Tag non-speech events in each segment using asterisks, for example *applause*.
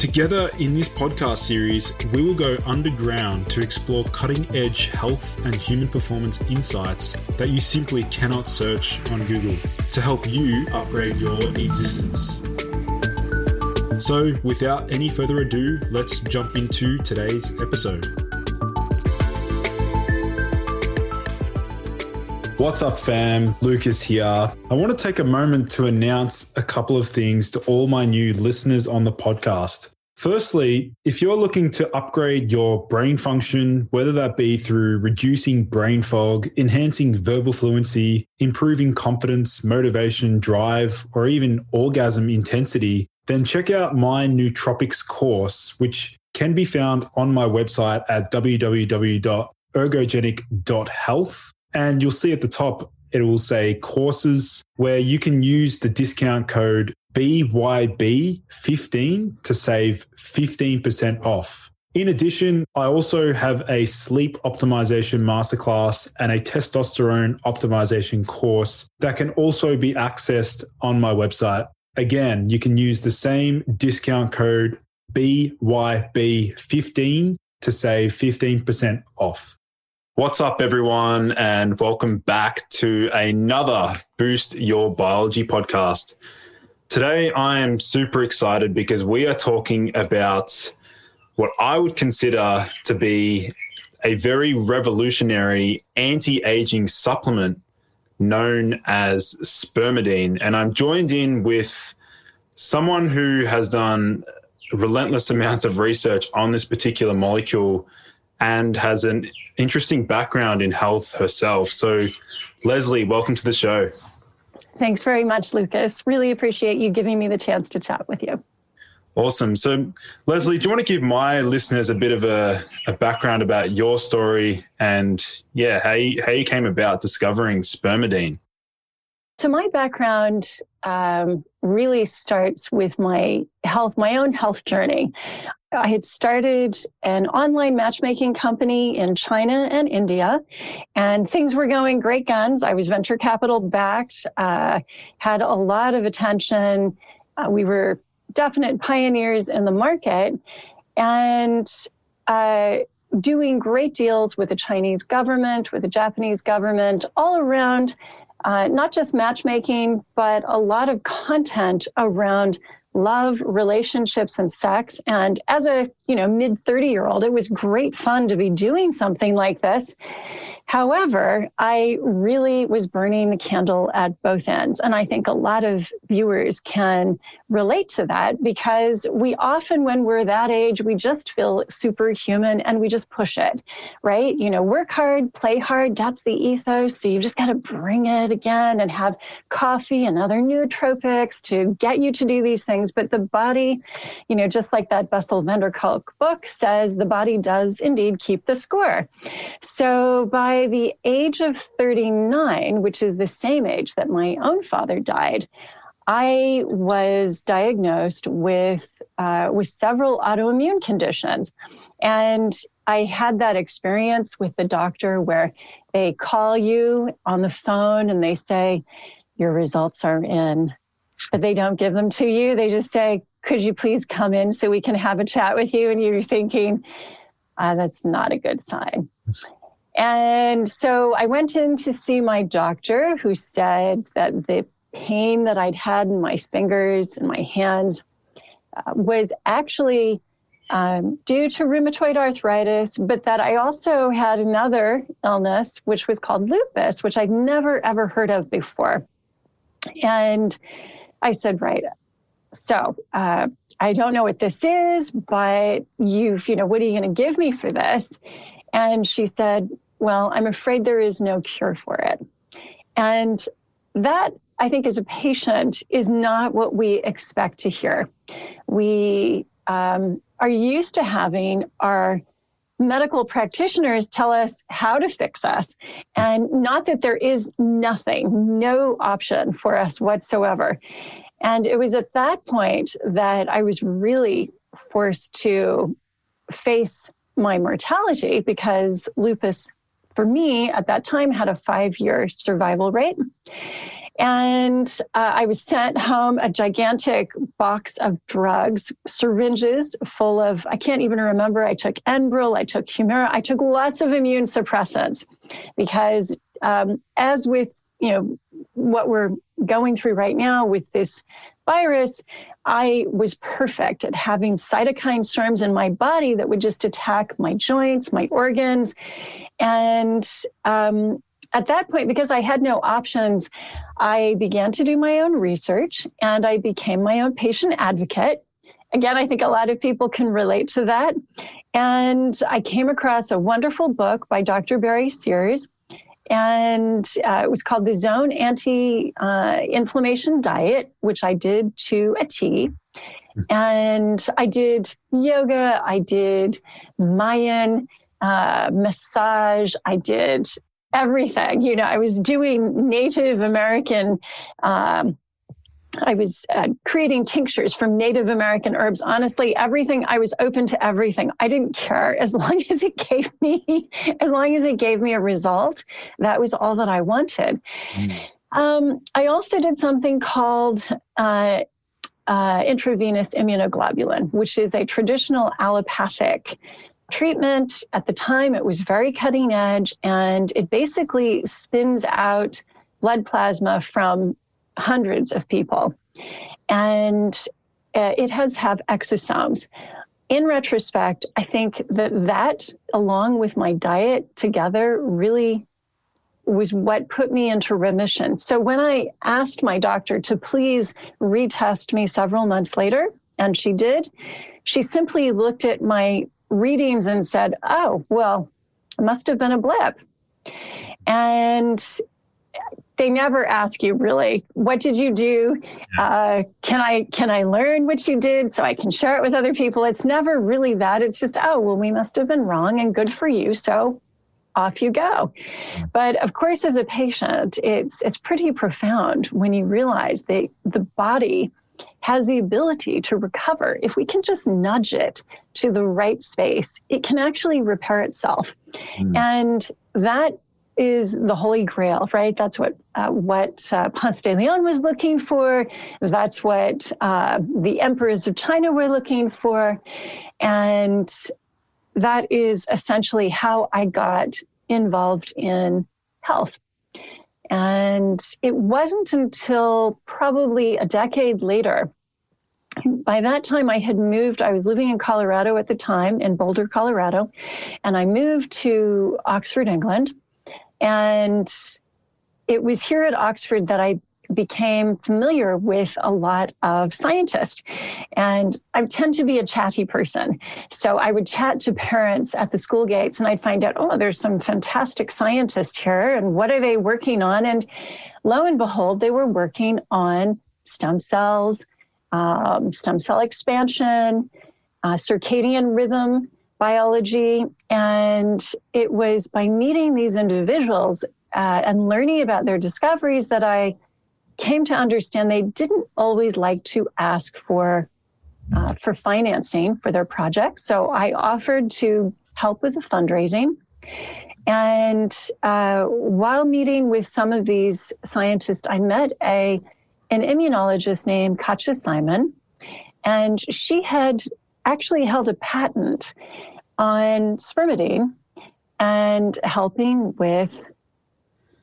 Together in this podcast series, we will go underground to explore cutting edge health and human performance insights that you simply cannot search on Google to help you upgrade your existence. So, without any further ado, let's jump into today's episode. What's up, fam? Lucas here. I want to take a moment to announce a couple of things to all my new listeners on the podcast. Firstly, if you're looking to upgrade your brain function, whether that be through reducing brain fog, enhancing verbal fluency, improving confidence, motivation, drive, or even orgasm intensity, then check out my nootropics course, which can be found on my website at www.ergogenic.health. And you'll see at the top, it will say courses where you can use the discount code BYB15 to save 15% off. In addition, I also have a sleep optimization masterclass and a testosterone optimization course that can also be accessed on my website. Again, you can use the same discount code BYB15 to save 15% off. What's up, everyone, and welcome back to another Boost Your Biology podcast. Today, I am super excited because we are talking about what I would consider to be a very revolutionary anti aging supplement known as spermidine. And I'm joined in with someone who has done relentless amounts of research on this particular molecule and has an interesting background in health herself. So, Leslie, welcome to the show. Thanks very much, Lucas. Really appreciate you giving me the chance to chat with you. Awesome. So, Leslie, do you want to give my listeners a bit of a, a background about your story and, yeah, how you, how you came about discovering spermidine? So, my background um, really starts with my health, my own health journey. I had started an online matchmaking company in China and India, and things were going great guns. I was venture capital backed, uh, had a lot of attention. Uh, we were definite pioneers in the market, and uh, doing great deals with the Chinese government, with the Japanese government, all around. Uh, not just matchmaking, but a lot of content around love, relationships, and sex. And as a you know mid 30 year old, it was great fun to be doing something like this. However, I really was burning the candle at both ends. And I think a lot of viewers can relate to that because we often, when we're that age, we just feel superhuman and we just push it, right? You know, work hard, play hard. That's the ethos. So you just got to bring it again and have coffee and other nootropics to get you to do these things. But the body, you know, just like that Bessel van der book says, the body does indeed keep the score. So by the age of 39, which is the same age that my own father died, I was diagnosed with uh, with several autoimmune conditions, and I had that experience with the doctor where they call you on the phone and they say your results are in, but they don't give them to you. They just say, "Could you please come in so we can have a chat with you?" And you're thinking, ah, "That's not a good sign." And so I went in to see my doctor, who said that the pain that I'd had in my fingers and my hands uh, was actually um, due to rheumatoid arthritis, but that I also had another illness, which was called lupus, which I'd never ever heard of before. And I said, right. So uh, I don't know what this is, but you've, you know, what are you going to give me for this? And she said, well, I'm afraid there is no cure for it. And that I think as a patient is not what we expect to hear. We um, are used to having our medical practitioners tell us how to fix us, and not that there is nothing, no option for us whatsoever. And it was at that point that I was really forced to face my mortality because lupus, for me at that time, had a five year survival rate. And uh, I was sent home a gigantic box of drugs, syringes full of, I can't even remember. I took Enbrel, I took Humira, I took lots of immune suppressants because, um, as with, you know, what we're going through right now with this virus, I was perfect at having cytokine storms in my body that would just attack my joints, my organs. And um, at that point, because I had no options, I began to do my own research and I became my own patient advocate. Again, I think a lot of people can relate to that. And I came across a wonderful book by Dr. Barry Sears, and uh, it was called the Zone Anti uh, Inflammation Diet, which I did to a T. And I did yoga, I did Mayan uh, massage, I did everything. You know, I was doing Native American. Um, I was uh, creating tinctures from Native American herbs. Honestly, everything, I was open to everything. I didn't care as *laughs* long as it gave me, as long as it gave me a result. That was all that I wanted. Mm. Um, I also did something called uh, uh, intravenous immunoglobulin, which is a traditional allopathic treatment. At the time, it was very cutting edge, and it basically spins out blood plasma from hundreds of people. And uh, it has have exosomes. In retrospect, I think that that, along with my diet together, really was what put me into remission. So when I asked my doctor to please retest me several months later, and she did, she simply looked at my readings and said, oh, well, it must have been a blip. And they never ask you really what did you do uh, can i can i learn what you did so i can share it with other people it's never really that it's just oh well we must have been wrong and good for you so off you go but of course as a patient it's it's pretty profound when you realize that the body has the ability to recover. If we can just nudge it to the right space, it can actually repair itself. Mm. And that is the holy grail, right? That's what uh, what uh, Ponce de Leon was looking for. That's what uh, the emperors of China were looking for, and that is essentially how I got involved in health. And it wasn't until probably a decade later. By that time, I had moved. I was living in Colorado at the time, in Boulder, Colorado, and I moved to Oxford, England. And it was here at Oxford that I became familiar with a lot of scientists. And I tend to be a chatty person. So I would chat to parents at the school gates and I'd find out, oh, there's some fantastic scientists here. And what are they working on? And lo and behold, they were working on stem cells, um, stem cell expansion, uh, circadian rhythm biology. And it was by meeting these individuals uh, and learning about their discoveries that I came to understand they didn't always like to ask for uh, for financing for their projects. So I offered to help with the fundraising. And uh, while meeting with some of these scientists, I met a an immunologist named Katja Simon, and she had actually held a patent on spermidine and helping with.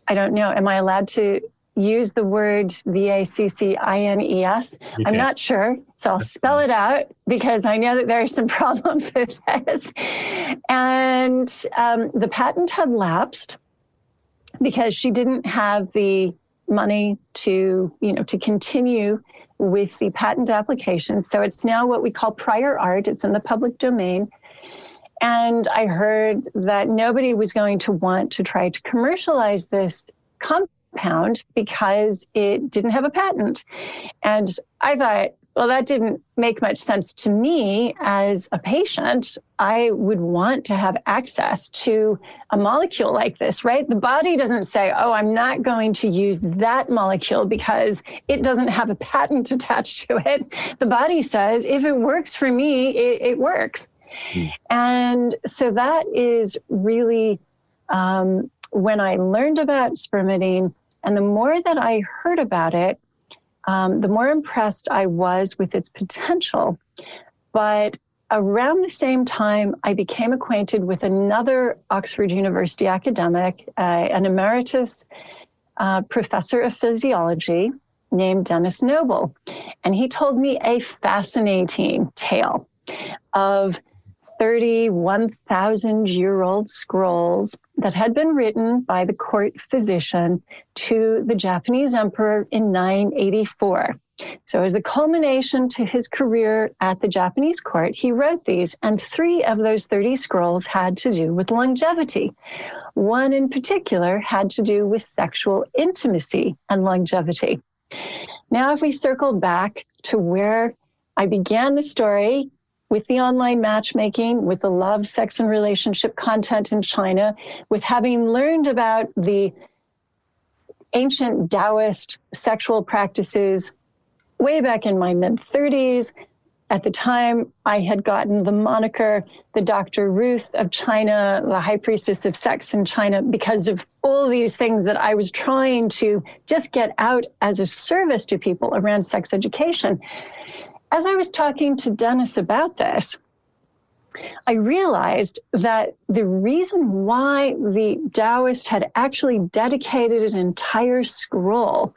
I don't know. Am I allowed to use the word V A C C I N E S. I'm not sure. So I'll spell it out because I know that there are some *laughs* problems with this. And um, the patent had lapsed because she didn't have the money to, you know, to continue with the patent application. So it's now what we call prior art. It's in the public domain. And I heard that nobody was going to want to try to commercialize this compound pound because it didn't have a patent. And I thought, well, that didn't make much sense to me as a patient. I would want to have access to a molecule like this, right? The body doesn't say, oh, I'm not going to use that molecule because it doesn't have a patent *laughs* attached to it. The body says, if it works for me, it, it works. Hmm. And so that is really um, when I learned about spermidine and the more that I heard about it, um, the more impressed I was with its potential. But around the same time, I became acquainted with another Oxford University academic, uh, an emeritus uh, professor of physiology named Denis Noble. And he told me a fascinating tale of 31,000 year old scrolls that had been written by the court physician to the Japanese emperor in 984. So, as a culmination to his career at the Japanese court, he wrote these, and three of those 30 scrolls had to do with longevity. One in particular had to do with sexual intimacy and longevity. Now, if we circle back to where I began the story with the online matchmaking, with the love, sex, and relationship content in China, with having learned about the ancient Taoist sexual practices way back in my mid 30s. At the time, I had gotten the moniker the Dr. Ruth of China, the high priestess of sex in China, because of all these things that I was trying to just get out as a service to people around sex education as I was talking to Denis about this, I realized that the reason why the Taoist had actually dedicated an entire scroll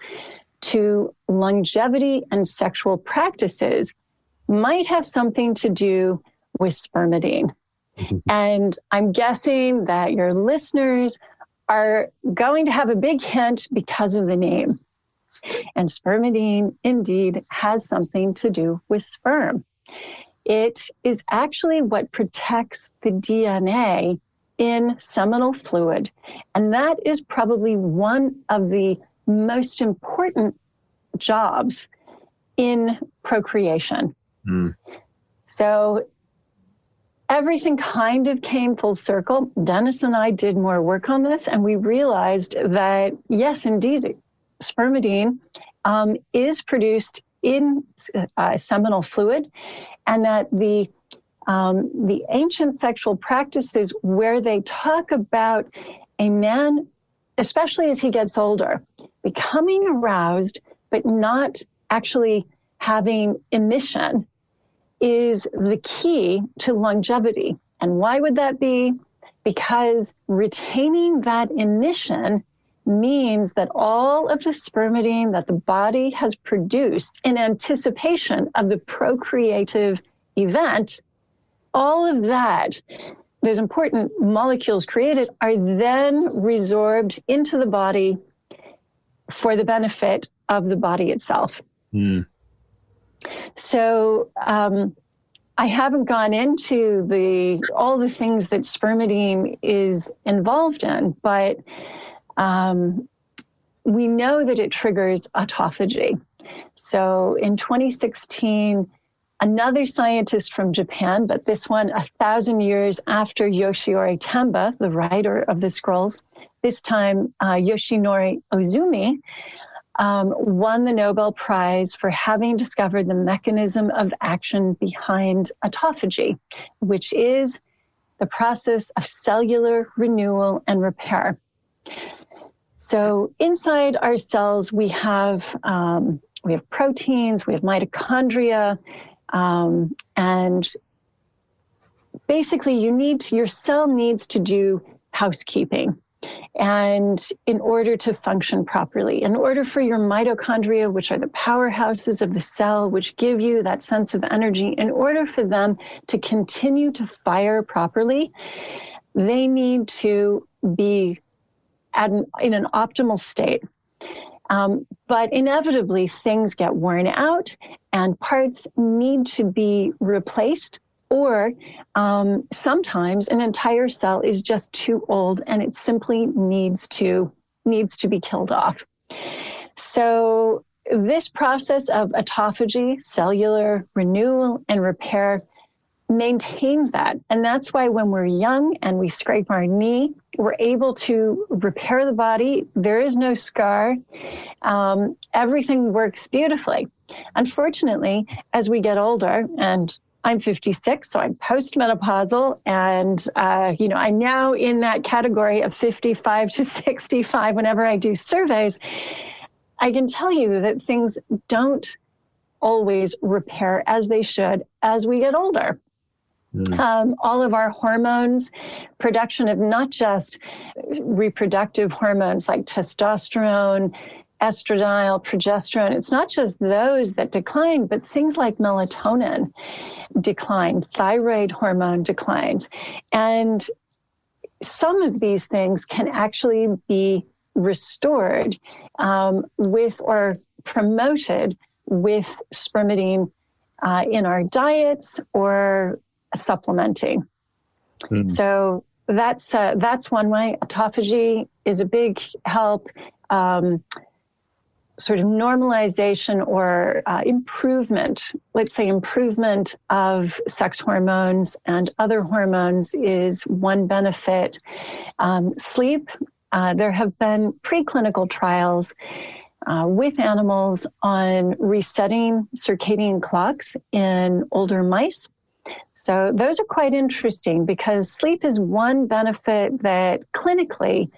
to longevity and sexual practices might have something to do with spermidine. Mm-hmm. And I'm guessing that your listeners are going to have a big hint because of the name. And spermidine indeed has something to do with sperm. It is actually what protects the DNA in seminal fluid. And that is probably one of the most important jobs in procreation. Mm. So everything kind of came full circle. Denis and I did more work on this, and we realized that, yes, indeed, spermidine um, is produced in uh, seminal fluid, and that the um, the ancient sexual practices where they talk about a man, especially as he gets older, becoming aroused but not actually having emission is the key to longevity. And why would that be? Because retaining that emission means that all of the spermidine that the body has produced in anticipation of the procreative event, all of that those important molecules created are then resorbed into the body for the benefit of the body itself. Mm. So um, I haven't gone into the all the things that spermidine is involved in, but um, we know that it triggers autophagy. So in 2016, another scientist from Japan, but this one a thousand years after Yoshinori Tamba, the writer of the scrolls, this time uh, Yoshinori Ohsumi, um, won the Nobel Prize for having discovered the mechanism of action behind autophagy, which is the process of cellular renewal and repair. So inside our cells, we have um, we have proteins, we have mitochondria, um, and basically, you need to, your cell needs to do housekeeping. And in order to function properly, in order for your mitochondria, which are the powerhouses of the cell, which give you that sense of energy, in order for them to continue to fire properly, they need to be an, in an optimal state. Um, but inevitably, things get worn out and parts need to be replaced or um, sometimes an entire cell is just too old and it simply needs to needs to be killed off. So this process of autophagy, cellular renewal and repair maintains that. And that's why when we're young and we scrape our knee, we're able to repair the body. There is no scar. Um, everything works beautifully. Unfortunately, as we get older, and I'm 56, so I'm postmenopausal, and uh, you know I'm now in that category of 55 to *laughs* 65. Whenever I do surveys, I can tell you that things don't always repair as they should as we get older. Mm. Um, all of our hormones, production of not just reproductive hormones like testosterone, estradiol, progesterone, it's not just those that decline, but things like melatonin decline, thyroid hormone declines. And some of these things can actually be restored um, with or promoted with spermidine uh, in our diets or supplementing. Mm. So that's uh, that's one way. Autophagy is a big help. Um, sort of normalization or uh, improvement, let's say improvement of sex hormones and other hormones is one benefit. Um, sleep, uh, there have been preclinical trials uh, with animals on resetting circadian clocks in older mice. So those are quite interesting because sleep is one benefit that clinically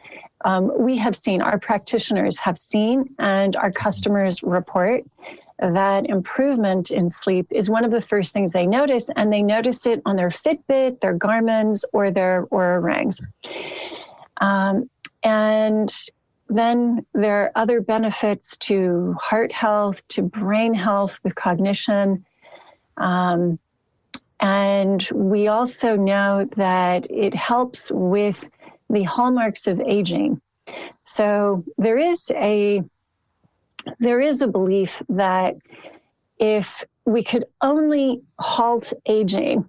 um, we have seen, our practitioners have seen, and our customers report that improvement in sleep is one of the first things they notice, and they notice it on their Fitbit, their Garmin's, or their Oura rings. Um, and then there are other benefits to heart health, to brain health with cognition. Um, and we also know that it helps with the hallmarks of aging. So there is a there is a belief that if we could only halt aging,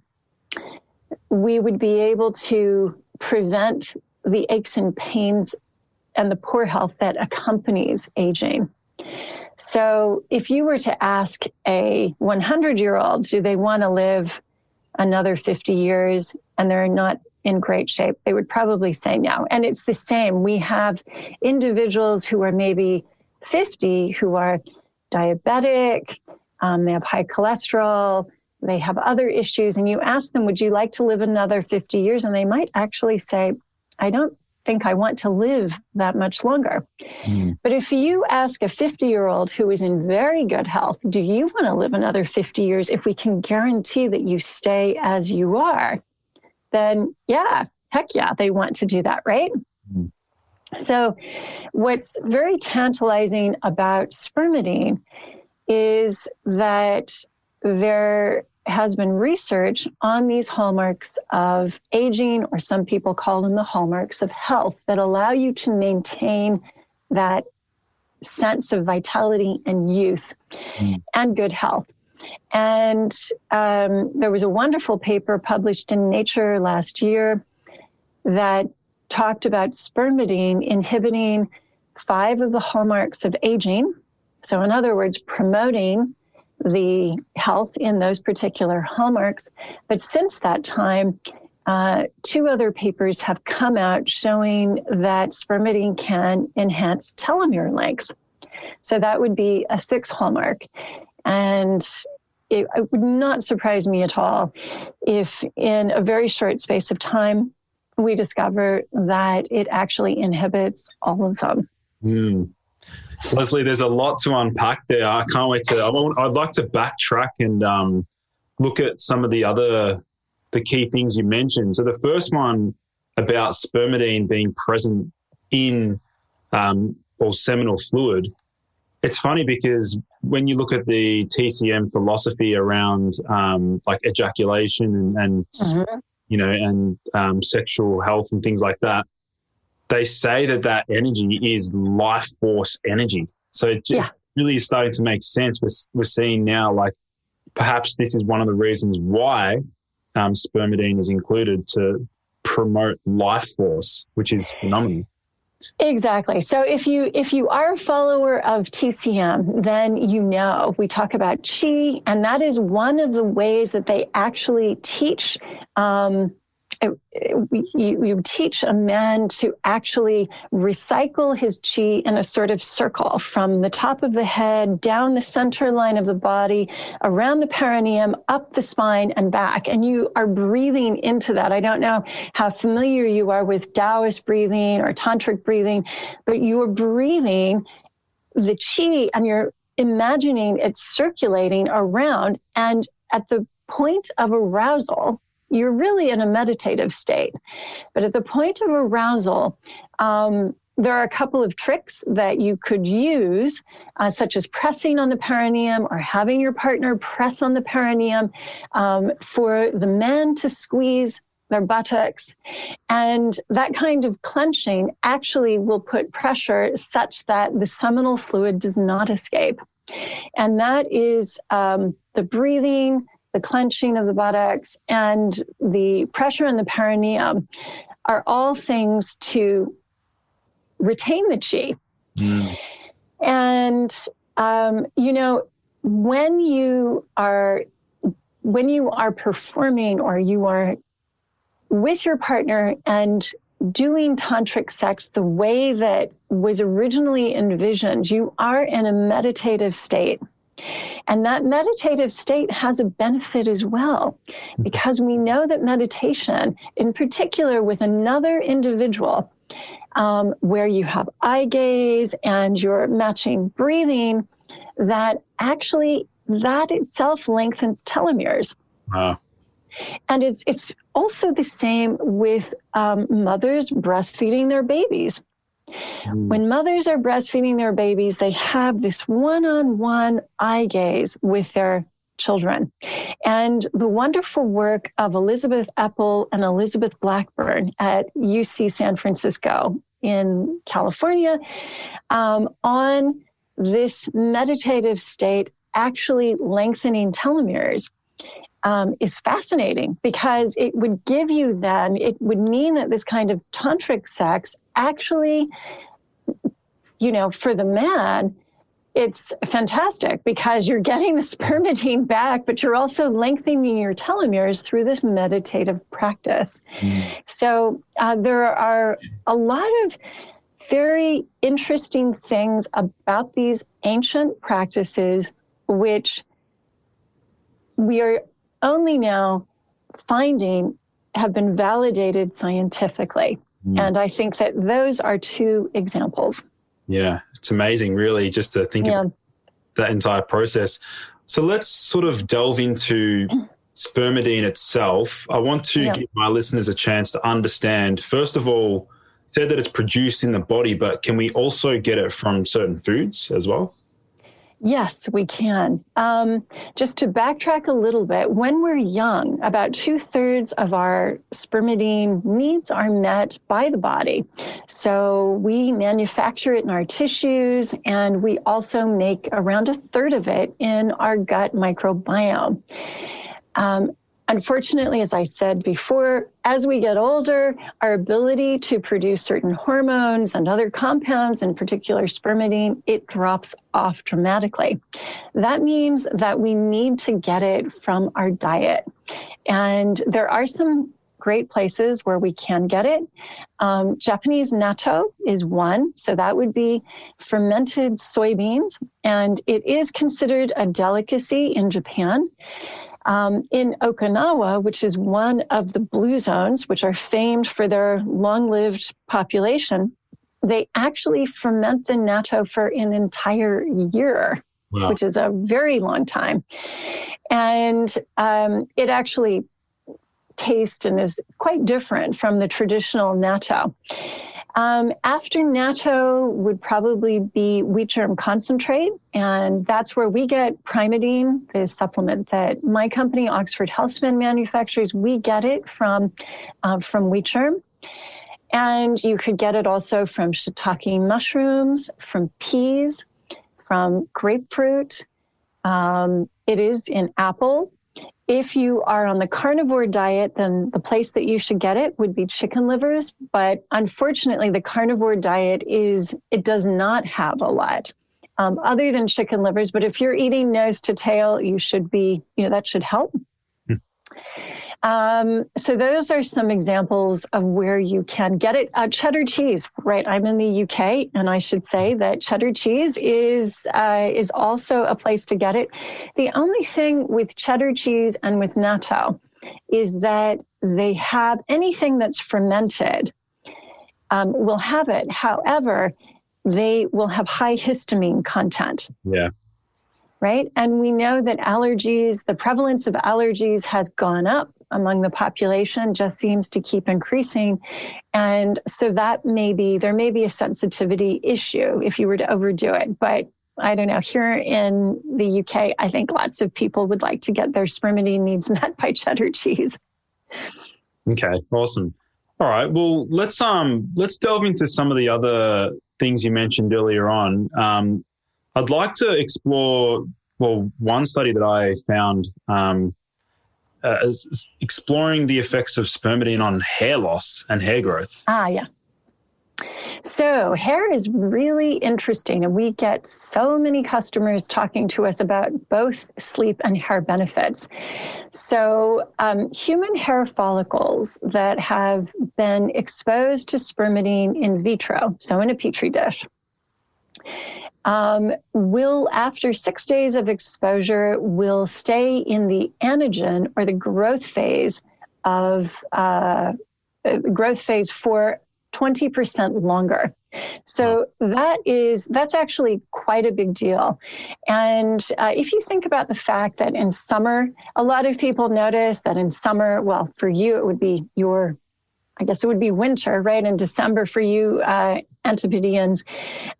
we would be able to prevent the aches and pains and the poor health that accompanies aging. So, if you were to ask a 100 year old, do they want to live another 50 years and they're not in great shape, they would probably say no. And it's the same. We have individuals who are maybe 50 who are diabetic, um, they have high cholesterol, they have other issues, and you ask them, Would you like to live another 50 years? And they might actually say, I don't think I want to live that much longer. Mm. But if you ask a 50 year old who is in very good health, do you want to live another 50 years if we can guarantee that you stay as you are? Then, yeah, heck yeah, they want to do that, right? Mm. So, what's very tantalizing about spermidine is that there has been research on these hallmarks of aging, or some people call them the hallmarks of health, that allow you to maintain that sense of vitality and youth mm. and good health. And um, there was a wonderful paper published in Nature last year that talked about spermidine inhibiting five of the hallmarks of aging. So, in other words, promoting the health in those particular hallmarks. But since that time, uh, two other papers have come out showing that spermidine can enhance telomere length. So that would be a six hallmark. And it, it, would not surprise me at all if, in a very short space of time, we discover that it actually inhibits all of them. Mm. Leslie, there's a lot to unpack there. I can't wait to. I would like to backtrack and um, look at some of the other the key things you mentioned. So the first one about spermidine being present in um, or seminal fluid. It's funny because when you look at the TCM philosophy around um, like ejaculation and, and mm-hmm. you know and um, sexual health and things like that, they say that that energy is life force energy. So it yeah. really is starting to make sense. We're, we're seeing now, like, perhaps this is one of the reasons why um, spermidine is included to promote life force, which is phenomenal. Exactly. So if you if you are a follower of TCM, then you know we talk about chi, and that is one of the ways that they actually teach um, you, you teach a man to actually recycle his chi in a sort of circle from the top of the head, down the center line of the body, around the perineum, up the spine, and back. And you are breathing into that. I don't know how familiar you are with Taoist breathing or tantric breathing, but you are breathing the chi and you're imagining it circulating around. And at the point of arousal, you're really in a meditative state. But at the point of arousal, um, there are a couple of tricks that you could use, uh, such as pressing on the perineum or having your partner press on the perineum um, for the men to squeeze their buttocks. And that kind of clenching actually will put pressure such that the seminal fluid does not escape. And that is um, the breathing, the clenching of the buttocks, and the pressure in the perineum are all things to retain the chi. Mm. And, um, you know, when you are when you are performing or you are with your partner and doing tantric sex the way that was originally envisioned, you are in a meditative state. And that meditative state has a benefit as well, because we know that meditation, in particular with another individual, um, where you have eye gaze and you're matching breathing, that actually that itself lengthens telomeres. Wow. And it's it's also the same with um, mothers breastfeeding their babies. Mm. When mothers are breastfeeding their babies, they have this one on one eye gaze with their children. And the wonderful work of Elizabeth Epel and Elizabeth Blackburn at UC San Francisco in California um, on this meditative state actually lengthening telomeres um, is fascinating because it would give you then, it would mean that this kind of tantric sex actually, you know, for the man, it's fantastic because you're getting the *laughs* spermidine back, but you're also lengthening your telomeres through this meditative practice. Mm. So uh, there are a lot of very interesting things about these ancient practices, which we are only now finding have been validated scientifically. Mm. And I think that those are two examples. Yeah, it's amazing, really, just to think yeah. of that entire process. So let's sort of delve into spermidine itself. I want to yeah. give my listeners a chance to understand, first of all, said that it's produced in the body, but can we also get it from certain foods as well? Yes, we can. Um, just to backtrack a little bit, when we're young, about two thirds of our spermidine needs are met by the body. So we manufacture it in our tissues, and we also make around a third of it in our gut microbiome. Um, Unfortunately, as I said before, as we get older, our ability to produce certain hormones and other compounds, in particular spermidine, it drops off dramatically. That means that we need to get it from our diet. And there are some great places where we can get it. Um, Japanese natto is one. So that would be fermented soybeans. And it is considered a delicacy in Japan. Um, in Okinawa, which is one of the blue zones, which are famed for their long lived population, they actually ferment the natto for an entire year. Wow. Which is a very long time. And um, it actually tastes and is quite different from the traditional natto. Um, after natto would probably be wheat germ concentrate, and that's where we get Primeadine, the supplement that my company, Oxford Healthspan, manufactures. We get it from uh, from wheat germ. And you could get it also from shiitake mushrooms, from peas, from grapefruit. Um, it is in apple, if you are on the carnivore diet, then the place that you should get it would be chicken livers. But unfortunately, the carnivore diet is, it does not have a lot um, other than chicken livers. But if you're eating nose to tail, you should be, you know, that should help. Hmm. Um, so those are some examples of where you can get it. Uh, cheddar cheese, right? I'm in the UK, and I should say that cheddar cheese is uh, is also a place to get it. The only thing with cheddar cheese and with natto is that they have anything that's fermented um, will have it. However, they will have high histamine content. Yeah right? And we know that allergies, the prevalence of allergies has gone up among the population just seems to keep increasing. And so that may be, there may be a sensitivity issue if you were to overdo it. But I don't know, here in the UK, I think lots of people would like to get their spermidine needs *laughs* met by cheddar cheese. Okay, awesome. All right. Well, let's um let's delve into some of the other things you mentioned earlier on. Um, I'd like to explore well one study that I found um, uh, exploring the effects of spermidine on hair loss and hair growth. Ah, yeah. So, hair is really interesting, and we get so many customers talking to us about both sleep and hair benefits. So, um, human hair follicles that have been exposed to spermidine in vitro, so in a petri dish, um, will, after six days of exposure, will stay in the anagen or the growth phase of uh, growth phase for 20% longer. So that is that's actually quite a big deal. And uh, if you think about the fact that in summer, a lot of people notice that in summer, well, for you it would be your I guess it would be winter, right? In December for you, uh, Antipodeans,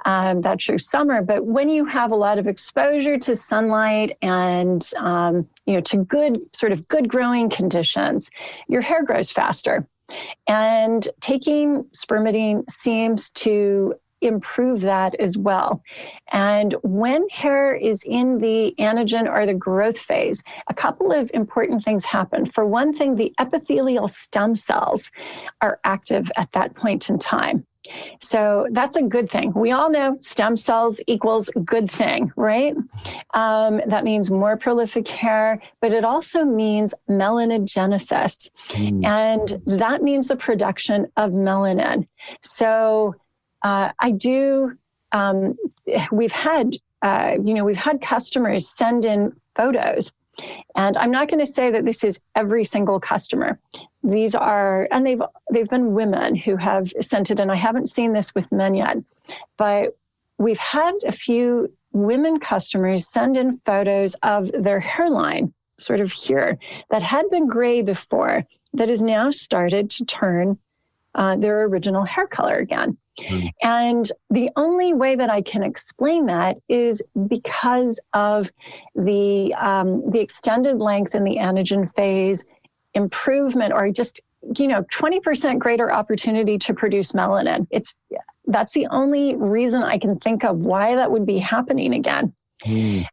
um, that's your summer. But when you have a lot of exposure to sunlight and, um, you know, to good, sort of good growing conditions, your hair grows faster. And taking spermidine seems to improve that as well. And when hair is in the anagen or the growth phase, a couple of important things happen. For one thing, the epithelial stem cells are active at that point in time. So that's a good thing. We all know stem cells equals good thing, right? Um, that means more prolific hair, but it also means melanogenesis. Mm. And that means the production of melanin. So uh, I do. Um, we've had, uh, you know, we've had customers send in photos, and I'm not going to say that this is every single customer. These are, and they've they've been women who have sent it, and I haven't seen this with men yet, but we've had a few women customers send in photos of their hairline, sort of here, that had been gray before, that has now started to turn uh, their original hair color again. Mm. And the only way that I can explain that is because of the um, the extended length in the anagen phase improvement, or just you know, 20% greater opportunity to produce melanin. It's that's the only reason I can think of why that would be happening again. Mm.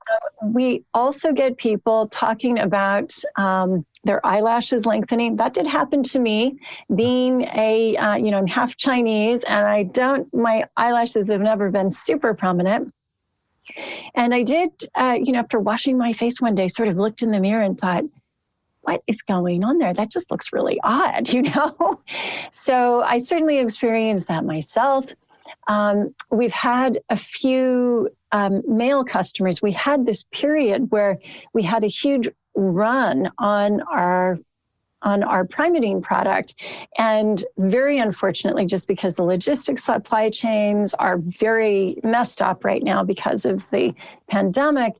We also get people talking about um, their eyelashes lengthening. That did happen to me, being a uh, you know I'm half Chinese, and I don't my eyelashes have never been super prominent. And I did, uh, you know, after washing my face one day, sort of looked in the mirror and thought, what is going on there? That just looks really odd, *laughs* you know? so I certainly experienced that myself. Um, we've had a few um, male customers. We had this period where we had a huge run on our on our Primeadine product. And very unfortunately, just because the logistics supply chains are very messed up right now because of the pandemic,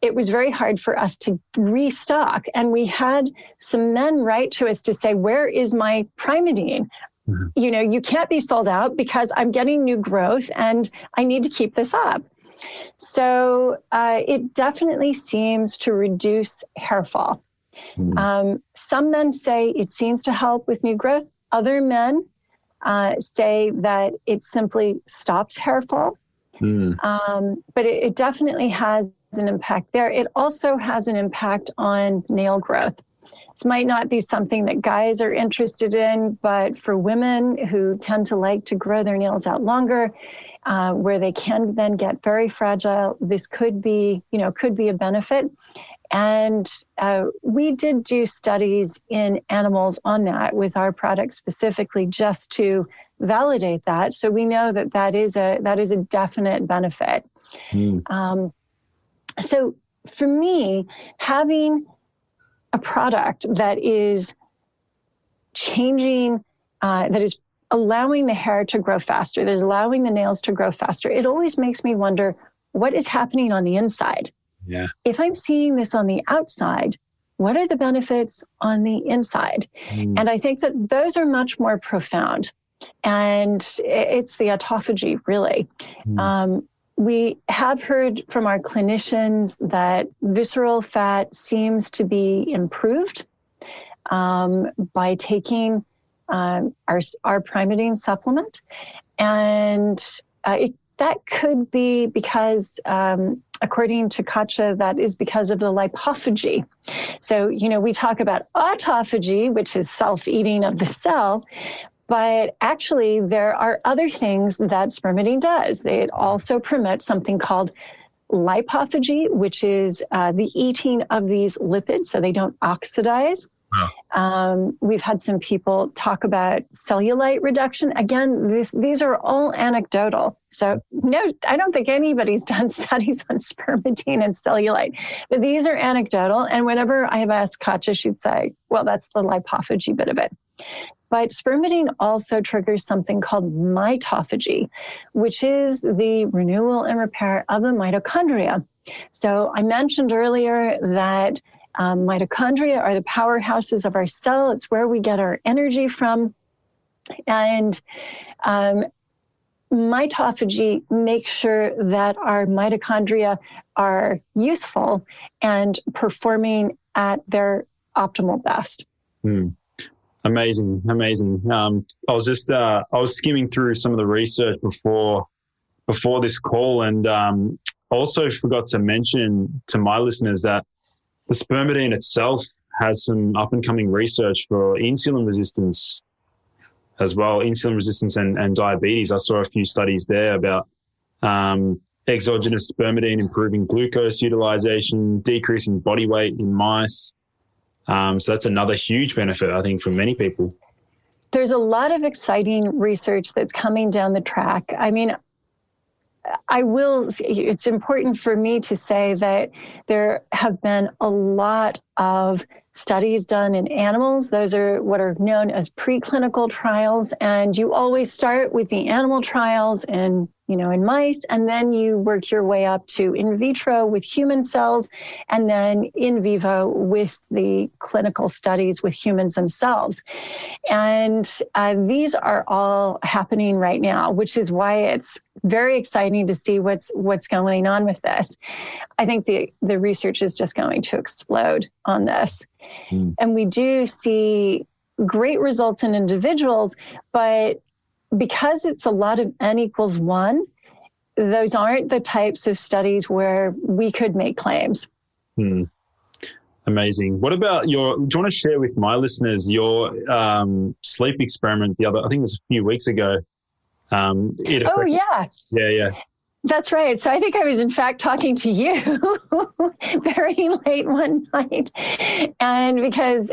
it was very hard for us to restock. And we had some men write to us to say, Where is my Primeadine? Mm-hmm. You know, you can't be sold out because I'm getting new growth and I need to keep this up. So uh, it definitely seems to reduce hair fall. Mm. Um, some men say it seems to help with new growth. Other men uh, say that it simply stops hair fall. Mm. Um, but it, it definitely has an impact there. It also has an impact on nail growth. This might not be something that guys are interested in, but for women who tend to like to grow their nails out longer, uh, where they can then get very fragile, this could be, you know, could be a benefit. And uh, we did do studies in animals on that with our product specifically just to validate that. So we know that that is a that is a definite benefit. Mm. Um, so for me, having a product that is changing, uh, that is allowing the hair to grow faster, that is allowing the nails to grow faster, it always makes me wonder what is happening on the inside. Yeah. If I'm seeing this on the outside, what are the benefits on the inside? Mm. And I think that those are much more profound. And it's the autophagy, really. Mm. Um, we have heard from our clinicians that visceral fat seems to be improved um, by taking um, our, our Primeadine supplement. And uh, it, that could be because um, according to Katja, that is because of the lipophagy. So, you know, we talk about autophagy, which is self eating of the cell, but actually, there are other things that spermidine does. It also promotes something called lipophagy, which is uh, the eating of these lipids so they don't oxidize. Um, we've had some people talk about cellulite reduction. Again, this, these are all anecdotal. So, no, I don't think anybody's *laughs* done studies on spermidine and cellulite, but these are anecdotal. And whenever I have asked Katja, she'd say, well, that's the lipophagy bit of it. But spermidine also triggers something called mitophagy, which is the renewal and repair of the mitochondria. So I mentioned earlier that um, mitochondria are the powerhouses of our cell. It's where we get our energy from. And um, mitophagy makes sure that our mitochondria are youthful and performing at their optimal best. Hmm. Amazing, amazing. Um, I was just uh, I was skimming through some of the research before before this call, and um, also forgot to mention to my listeners that the spermidine itself has some up and coming research for insulin resistance as well, insulin resistance and, and diabetes. I saw a few studies there about um, exogenous spermidine improving glucose utilization, decreasing body weight in mice. Um, so that's another huge benefit, I think, for many people. There's a lot of exciting research that's coming down the track. I mean, I will, it's important for me to say that there have been a lot of studies done in animals. Those are what are known as preclinical trials. And you always start with the animal trials and you know, in mice, and then you work your way up to in vitro with human cells, and then in vivo with the clinical studies with humans themselves. And uh, these are all happening right now, which is why it's very exciting to see what's what's going on with this. I think the the research is just going to explode on this, mm. and we do see great results in individuals, but because it's a lot of n equals one, those aren't the types of studies where we could make claims. Hmm. Amazing. What about your? Do you want to share with my listeners your um, sleep experiment? The other, I think it was a few weeks ago. Um, oh yeah, yeah, yeah. That's right. So I think I was in fact talking to you *laughs* very late one *laughs* night, and because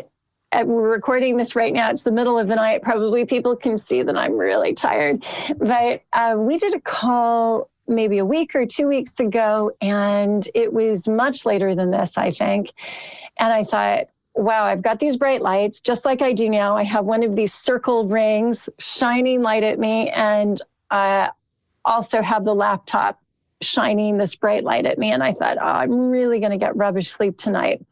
we're recording this right now. It's the middle of the night. Probably people can see that I'm really tired. But uh, we did a call maybe a week or two weeks ago, and it was much later than this, I think. And I thought, wow, I've got these bright lights, just like I do now. I have one of these circle rings shining light at me, and I also have the laptop shining this bright light at me. And I thought, oh, I'm really going to get rubbish sleep tonight.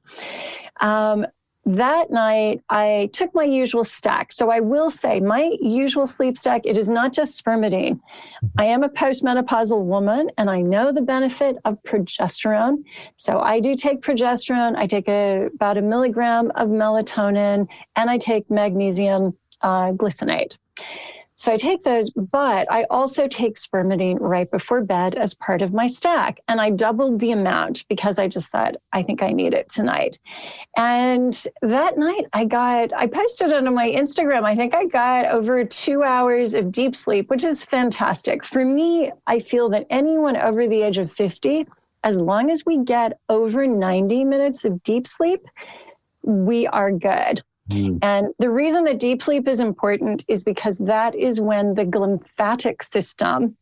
Um, that night I took my usual stack. So I will say my usual sleep stack, it is not just spermidine. I am a postmenopausal woman and I know the benefit of progesterone. So I do take progesterone. I take a, about a milligram of melatonin and I take magnesium uh, glycinate. So I take those, but I also take spermidine right before bed as part of my stack. And I doubled the amount because I just thought, I think I need it tonight. And that night I got, I posted it on my Instagram. I think I got over two hours of deep sleep, which is fantastic. For me, I feel that anyone over the age of 50, as long as we get over 90 minutes of deep sleep, we are good. Mm. And the reason that deep sleep is important is because that is when the glymphatic system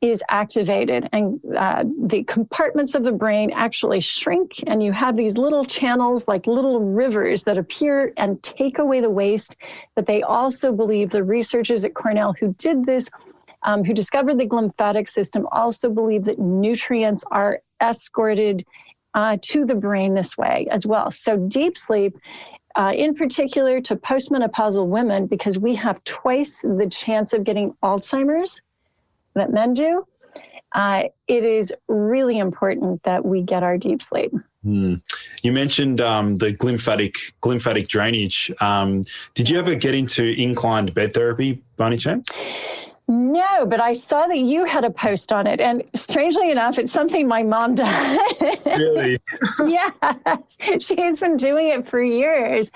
is activated and uh, the compartments of the brain actually shrink and you have these little channels like little rivers that appear and take away the waste but they also believe the researchers at cornell who did this um, who discovered the glymphatic system also believe that nutrients are escorted uh, to the brain this way as well so deep sleep uh, in particular to postmenopausal women, because we have twice the chance of getting Alzheimer's that men do. Uh, it is really important that we get our deep sleep. Mm. You mentioned um, the glymphatic glymphatic drainage. Um, did you ever get into inclined bed therapy by any chance? No, but I saw that you had a post on it. And strangely enough, it's something my mom *laughs* does. Really? *laughs* yes. She's been doing it for years.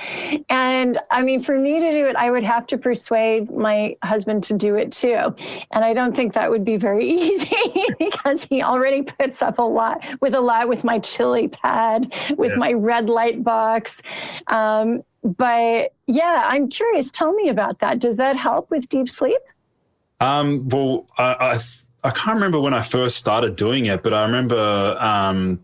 And I mean, for me to do it, I would have to persuade my husband to do it too. And I don't think that would be very *laughs* easy because he already puts up a lot with a lot with my chili pad, with yeah. my red light box. Um, but yeah, I'm curious. Tell me about that. Does that help with deep sleep? Um, well, I, I, I can't remember when I first started doing it, but I remember um,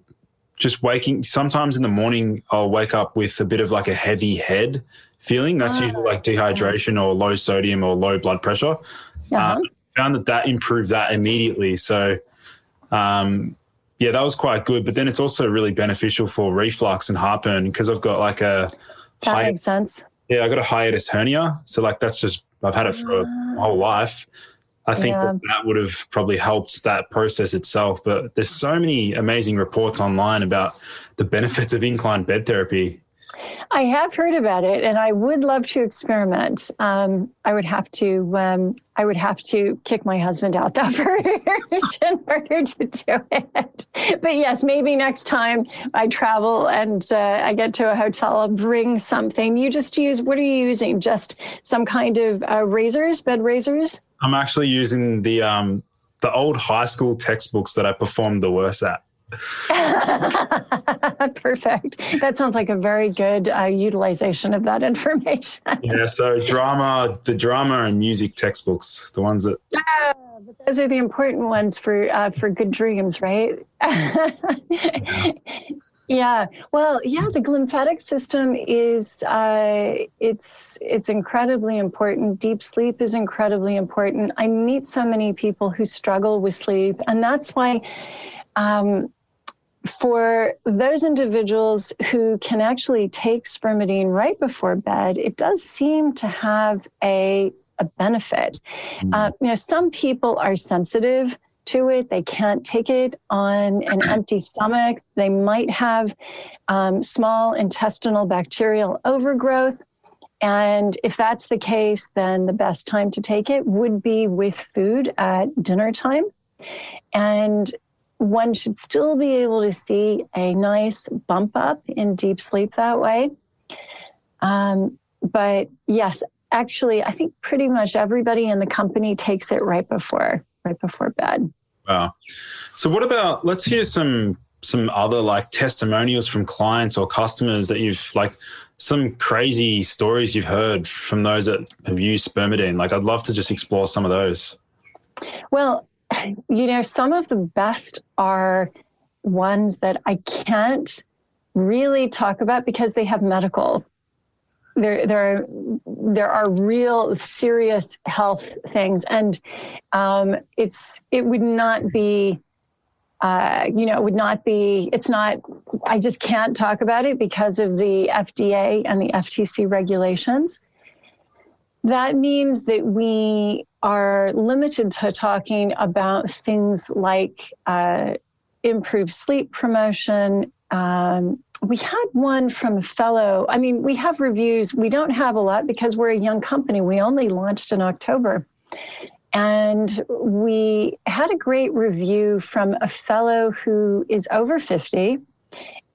just waking. Sometimes in the morning, I'll wake up with a bit of like a heavy head feeling. That's oh, usually like dehydration or low sodium or low blood pressure. Uh-huh. Um, found that that improved that immediately. So, um, yeah, that was quite good. But then it's also really beneficial for reflux and heartburn because I've got like a that makes sense. Yeah, I got a hiatus hernia, so like that's just I've had it for my whole life. I think yeah. that, that would have probably helped that process itself. But there's so many amazing reports online about the benefits of inclined bed therapy. I have heard about it, and I would love to experiment. Um, I would have to. Um, I would have to kick my husband out *laughs* that first in order to do it. But yes, maybe next time I travel and uh, I get to a hotel, I'll bring something. You just use. What are you using? Just some kind of uh, razors, bed razors. I'm actually using the um, the old high school textbooks that I performed the worst at. *laughs* Perfect. That sounds like a very good uh, utilization of that information. yeah. So drama, the drama and music textbooks, the ones that. Yeah, but those are the important ones for uh, for good dreams, right? *laughs* Yeah, well, yeah, the lymphatic system is uh, it's it's incredibly important. Deep sleep is incredibly important. I meet so many people who struggle with sleep, and that's why. Um, for those individuals who can actually take spermidine right before bed, it does seem to have a a benefit. Mm. Uh, you know, some people are sensitive to it. They can't take it on an *clears throat* empty stomach. They might have um, small intestinal bacterial overgrowth. And if that's the case, then the best time to take it would be with food at dinner time. And one should still be able to see a nice bump up in deep sleep that way. Um, but yes, actually, I think pretty much everybody in the company takes it right before right before bed. Wow. So what about let's hear some some other like testimonials from clients or customers that you've like some crazy stories you've heard from those that have used spermidine. Like I'd love to just explore some of those. Well, *sighs* you know, some of the best are ones that I can't really talk about because they have medical. There there there are real serious health things. And um, it's it would not be uh, you know it would not be it's not i just can't talk about it because of the fda and the ftc regulations that means that we are limited to talking about things like uh, improved sleep promotion um, we had one from a fellow. I mean, we have reviews. We don't have a lot because we're a young company. We only launched in October. And we had a great review from a fellow who is over 50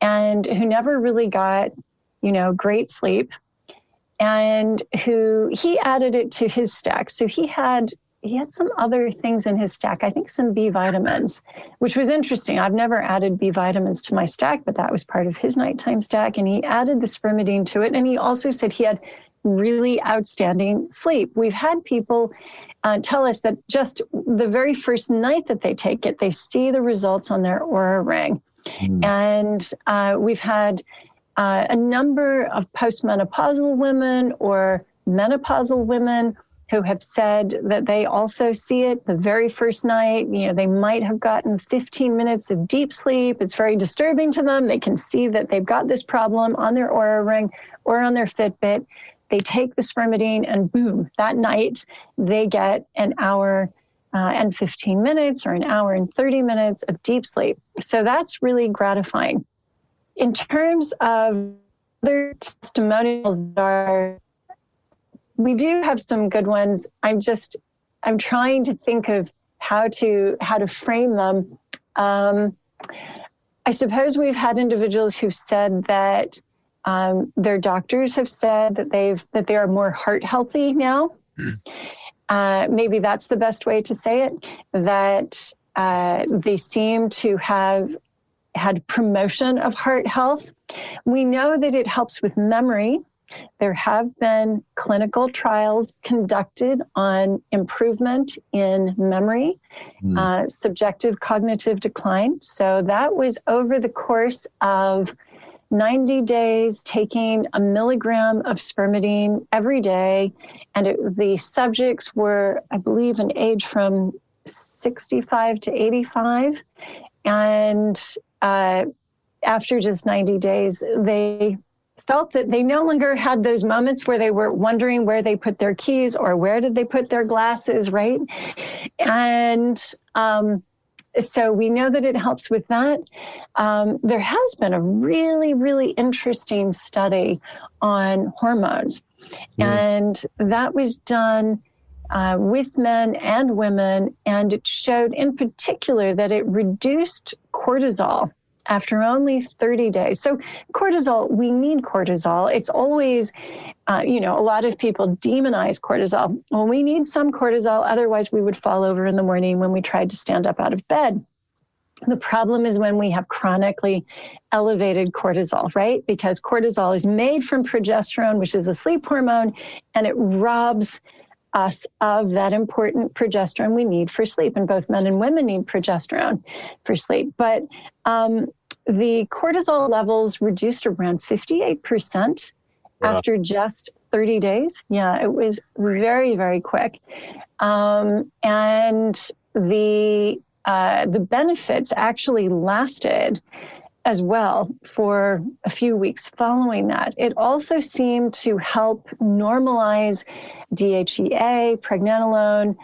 and who never really got, you know, great sleep and who he added it to his stack. So he had he had some other things in his stack. I think some B vitamins, which was interesting. I've never added B vitamins to my stack, but that was part of his nighttime stack. And he added the spermidine to it. And he also said he had really outstanding sleep. We've had people uh, tell us that just the very first night that they take it, they see the results on their Oura ring. Mm. And uh, we've had uh, a number of postmenopausal women or menopausal women who have said that they also see it the very first night. You know, they might have gotten 15 minutes of deep sleep. It's very disturbing to them. They can see that they've got this problem on their Oura ring or on their Fitbit. They take the spermidine and boom, that night they get an hour uh, and 15 minutes or an hour and 30 minutes of deep sleep. So that's really gratifying. In terms of other testimonials that are we do have some good ones. I'm just I'm trying to think of how to how to frame them. Um, I suppose we've had individuals who've said that um, their doctors have said that they've that they are more heart healthy now. Mm. Uh, maybe that's the best way to say it. That uh, they seem to have had promotion of heart health. We know that it helps with memory. There have been clinical trials conducted on improvement in memory, mm. uh, subjective cognitive decline. So that was over the course of 90 days, taking a milligram of spermidine every day. And it, the subjects were, I believe, an age from 65 to 85. And uh, after just 90 days, they felt that they no longer had those moments where they were wondering where they put their keys or where did they put their glasses, right? And um, so we know that it helps with that. Um, there has been a really, really interesting study on hormones, mm. and that was done. Uh, with men and women, and it showed in particular that it reduced cortisol after only 30 days. So, cortisol, we need cortisol. It's always, uh, you know, a lot of people demonize cortisol. Well, we need some cortisol, otherwise, we would fall over in the morning when we tried to stand up out of bed. The problem is when we have chronically elevated cortisol, right? Because cortisol is made from progesterone, which is a sleep hormone, and it robs us of that important progesterone we need for sleep. And both men and women need progesterone for sleep. But um, the cortisol levels reduced around 58% wow. after just 30 days. Yeah, it was very, very quick. Um, and the uh, the benefits actually lasted as well for a few weeks following that. It also seemed to help normalize DHEA, pregnenolone,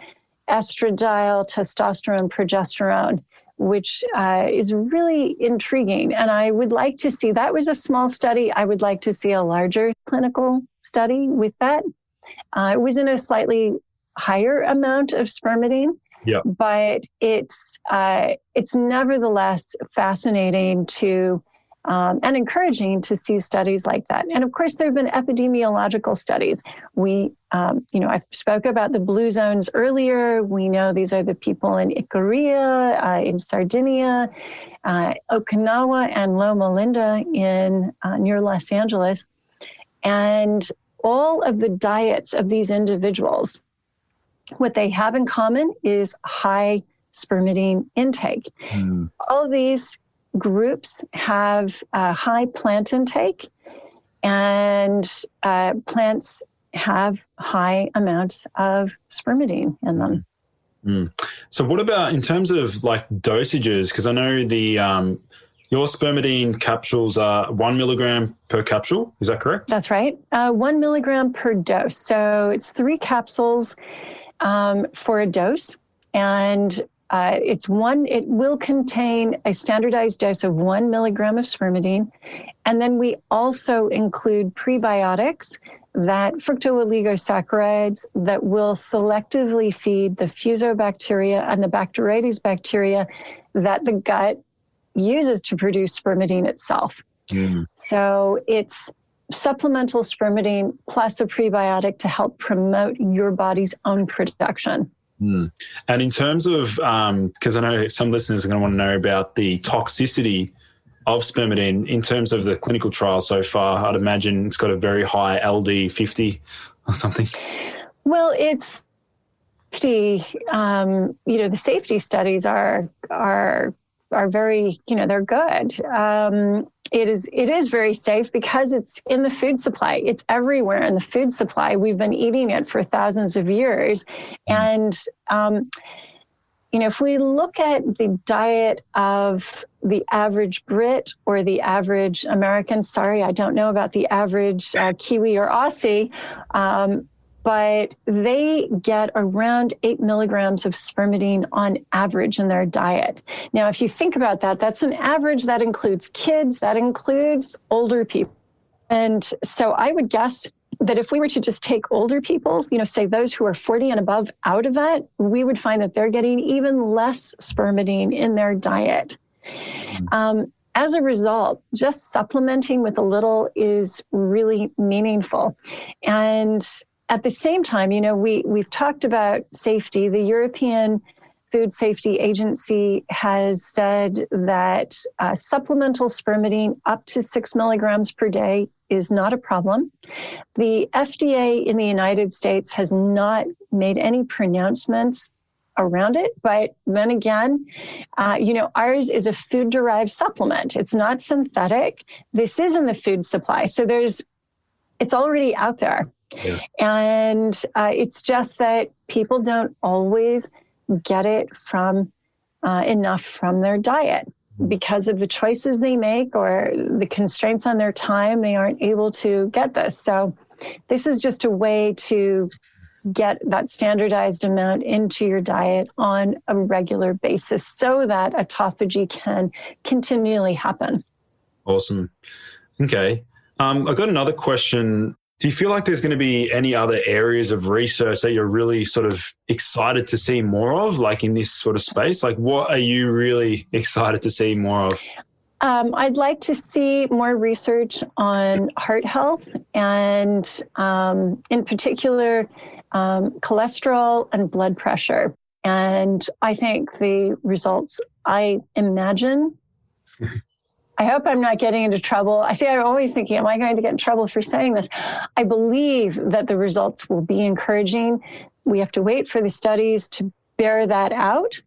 estradiol, testosterone, progesterone, which uh, is really intriguing. And I would like to see that was a small study. I would like to see a larger clinical study with that. Uh, it was in a slightly higher amount of spermidine. Yeah. But it's uh, it's nevertheless fascinating to um, and encouraging to see studies like that. And of course, there have been epidemiological studies. We, um, you know, I spoke about the blue zones earlier. We know these are the people in Icaria, uh, in Sardinia, uh, Okinawa, and Loma Linda in uh, near Los Angeles, and all of the diets of these individuals what they have in common is high spermidine intake. Mm. All these groups have a high plant intake, and uh, plants have high amounts of spermidine in them. Mm. So, what about in terms of like dosages? Because I know the um, your spermidine capsules are one milligram per capsule. Is that correct? That's right. Uh, one milligram per dose. So it's three capsules um, for a dose. And uh, it's one, it will contain a standardized dose of one milligram of spermidine. And then we also include prebiotics that fructooligosaccharides that will selectively feed the fusobacteria and the Bacteroides bacteria that the gut uses to produce spermidine itself. Mm. So it's supplemental spermidine plus a prebiotic to help promote your body's own production. Mm. And in terms of, because um, I know some listeners are going to want to know about the toxicity of spermidine in terms of the clinical trial so far, I'd imagine it's got a very high LD 50 or something. Well, it's um, you know, the safety studies are are are very, you know, they're good. Um, it is it is very safe because it's in the food supply. It's everywhere in the food supply. We've been eating it for thousands of years, and um, you know, if we look at the diet of the average Brit or the average American, sorry, I don't know about the average uh, Kiwi or Aussie. Um, but they get around eight milligrams of spermidine on average in their diet. Now, if you think about that, that's an average that includes kids, that includes older people. And so I would guess that if we were to just take older people, you know, say those who are 40 and above out of that, we would find that they're getting even less spermidine in their diet. Um, as a result, just supplementing with a little is really meaningful. And at the same time, you know, we, we've talked about safety. The European Food Safety Agency has said that uh, supplemental spermidine up to six milligrams per day is not a problem. The FDA in the United States has not made any pronouncements around it. But then again, uh, you know, ours is a food derived supplement. It's not synthetic. This is in the food supply. So there's, it's already out there. Yeah. And uh, it's just that people don't always get it from uh, enough from their diet mm-hmm. because of the choices they make or the constraints on their time. They aren't able to get this. So, this is just a way to get that standardized amount into your diet on a regular basis so that autophagy can continually happen. Awesome. Okay. Um, I got another question do you feel like there's going to be any other areas of research that you're really sort of excited to see more of, like in this sort of space? Like, what are you really excited to see more of? Um, I'd like to see more research on heart health and, um, in particular, um, cholesterol and blood pressure. And I think the results I imagine *laughs* I hope I'm not getting into trouble. I see, I'm always thinking, am I going to get in trouble for saying this? I believe that the results will be encouraging. We have to wait for the studies to bear that out.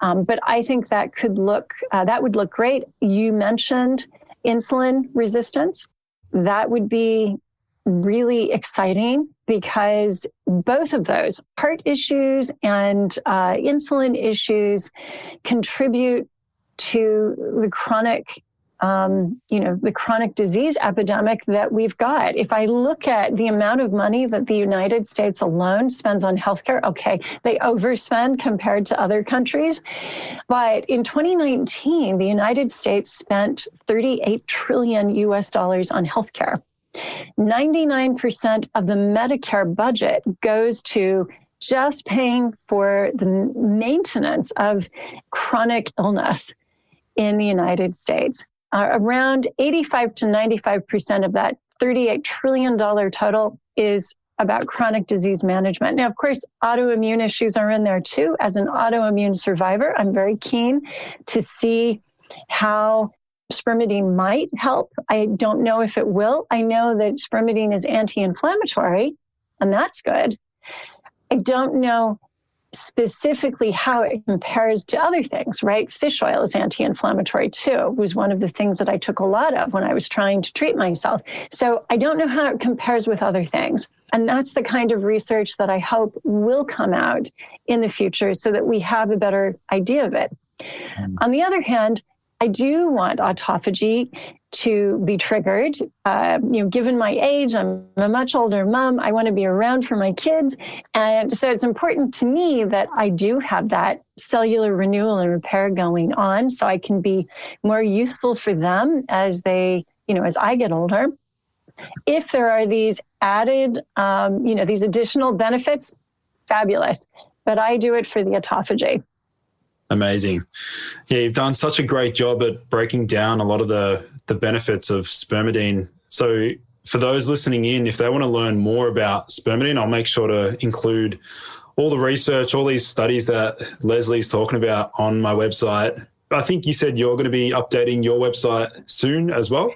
Um, but I think that could look uh, that would look great. You mentioned insulin resistance. That would be really exciting because both of those heart issues and uh, insulin issues contribute to the chronic um, you know, the chronic disease epidemic that we've got. If I look at the amount of money that the United States alone spends on healthcare, okay, they overspend compared to other countries. But in 2019, the United States spent 38 trillion US dollars on healthcare. 99% of the Medicare budget goes to just paying for the maintenance of chronic illness in the United States uh, around 85 to 95% of that $38 trillion total is about chronic disease management. Now, of course, autoimmune issues are in there too. As an autoimmune survivor, I'm very keen to see how spermidine might help. I don't know if it will. I know that spermidine is anti inflammatory, and that's good. I don't know specifically how it compares to other things, right? Fish oil is anti inflammatory too, it was one of the things that I took a lot of when I was trying to treat myself. So I don't know how it compares with other things. And that's the kind of research that I hope will come out in the future so that we have a better idea of it. Mm. On the other hand, I do want autophagy to be triggered. Uh, you know, given my age, I'm a much older mom. I want to be around for my kids, and so it's important to me that I do have that cellular renewal and repair going on, so I can be more youthful for them as they, you know, as I get older. If there are these added, um, you know, these additional benefits, fabulous. But I do it for the autophagy. Amazing. Yeah, you've done such a great job at breaking down a lot of the the benefits of spermidine. So for those listening in, if they want to learn more about spermidine, I'll make sure to include all the research, all these studies that Leslie's talking about on my website. I think you said you're going to be updating your website soon as well.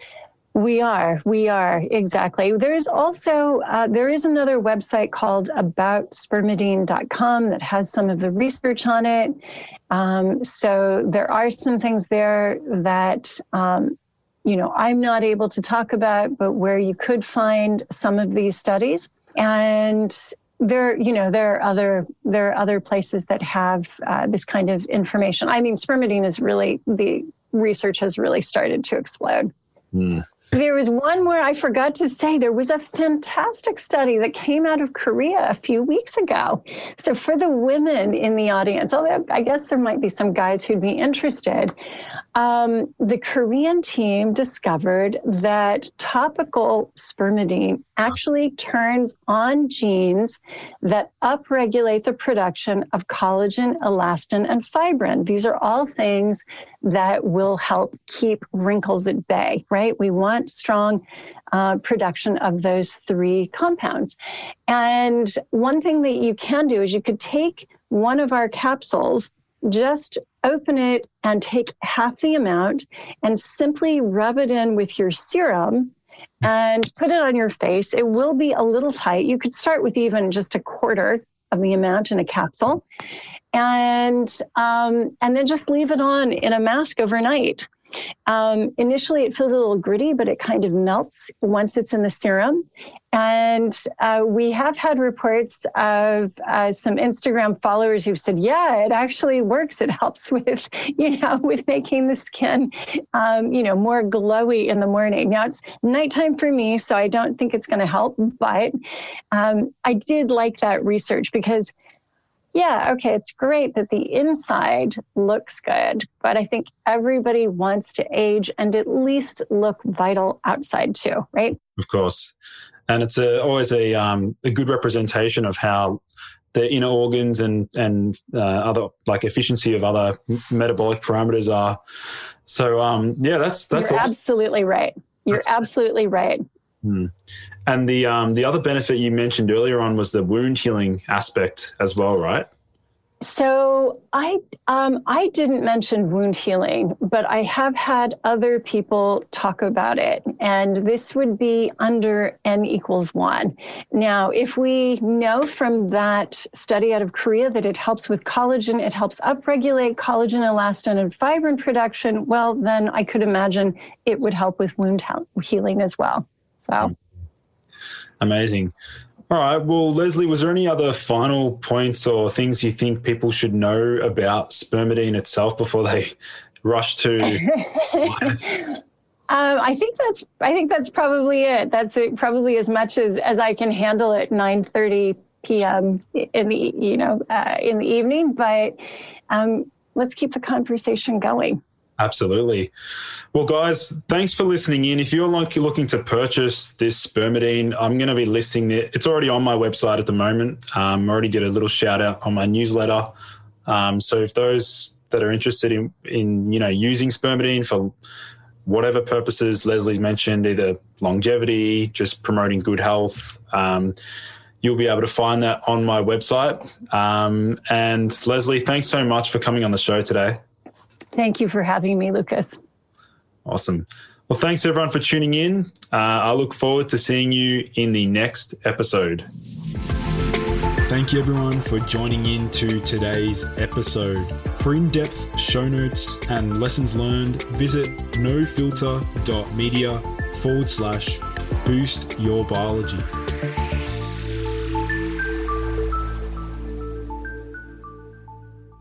We are, we are exactly. There's also uh, there is another website called aboutspermidine.com that has some of the research on it. Um, so there are some things there that um, you know, I'm not able to talk about, but where you could find some of these studies. And there, you know, there are other there are other places that have uh, this kind of information. I mean, spermidine is really the research has really started to explode. Mm. There was one where I forgot to say there was a fantastic study that came out of Korea a few weeks ago. So, for the women in the audience, although I guess there might be some guys who'd be interested, um, the Korean team discovered that topical spermidine actually turns on genes that upregulate the production of collagen, elastin, and fibrin. These are all things that will help keep wrinkles at bay, right? We want strong uh, production of those three compounds. And one thing that you can do is you could take one of our capsules, just open it and take half the amount and simply rub it in with your serum and put it on your face. It will be a little tight. You could start with even just a quarter of the amount in a capsule and um, and then just leave it on in a mask overnight. Um, initially, it feels a little gritty, but it kind of melts once it's in the serum. And uh, we have had reports of uh, some Instagram followers who've said, "Yeah, it actually works. It helps *laughs* with, you know, with making the skin, um, you know, more glowy in the morning." Now it's nighttime for me, so I don't think it's going to help. But um, I did like that research because yeah, okay, it's great that the inside looks good, but I think everybody wants to age and at least look vital outside too, right? Of course. And it's a, always a, um, a good representation of how the inner organs and, and uh, other like efficiency of other metabolic parameters are. So, um, yeah, that's, that's You're awesome. absolutely right. You're that's absolutely right. Hmm. And the um, the other benefit you mentioned earlier on was the wound healing aspect as well, right? So I um, I didn't mention wound healing, but I have had other people talk about it, and this would be under n equals one. Now, if we know from that study out of Korea that it helps with collagen, it helps upregulate collagen, elastin, and fibrin production. Well, then I could imagine it would help with wound healing as well. So amazing. All right. Well, Leslie, was there any other final points or things you think people should know about spermidine itself before they *laughs* rush to? *laughs* um, I think that's I think that's probably it. That's it, probably as much as as I can handle at nine thirty p.m. in the you know uh, in the evening. But um, let's keep the conversation going. Absolutely. Well, guys, thanks for listening in. If you're looking to purchase this spermidine, I'm going to be listing it. It's already on my website at the moment. Um, I already did a little shout out on my newsletter. Um, so if those that are interested in, in you know using spermidine for whatever purposes Leslie's mentioned, either longevity, just promoting good health, um, you'll be able to find that on my website. Um, and Leslie, thanks so much for coming on the show today. Thank you for having me, Lucas. Awesome. Well, thanks everyone for tuning in. Uh, I look forward to seeing you in the next episode. Thank you everyone for joining in to today's episode. For in depth show notes and lessons learned, visit nofilter.media forward slash boost your biology.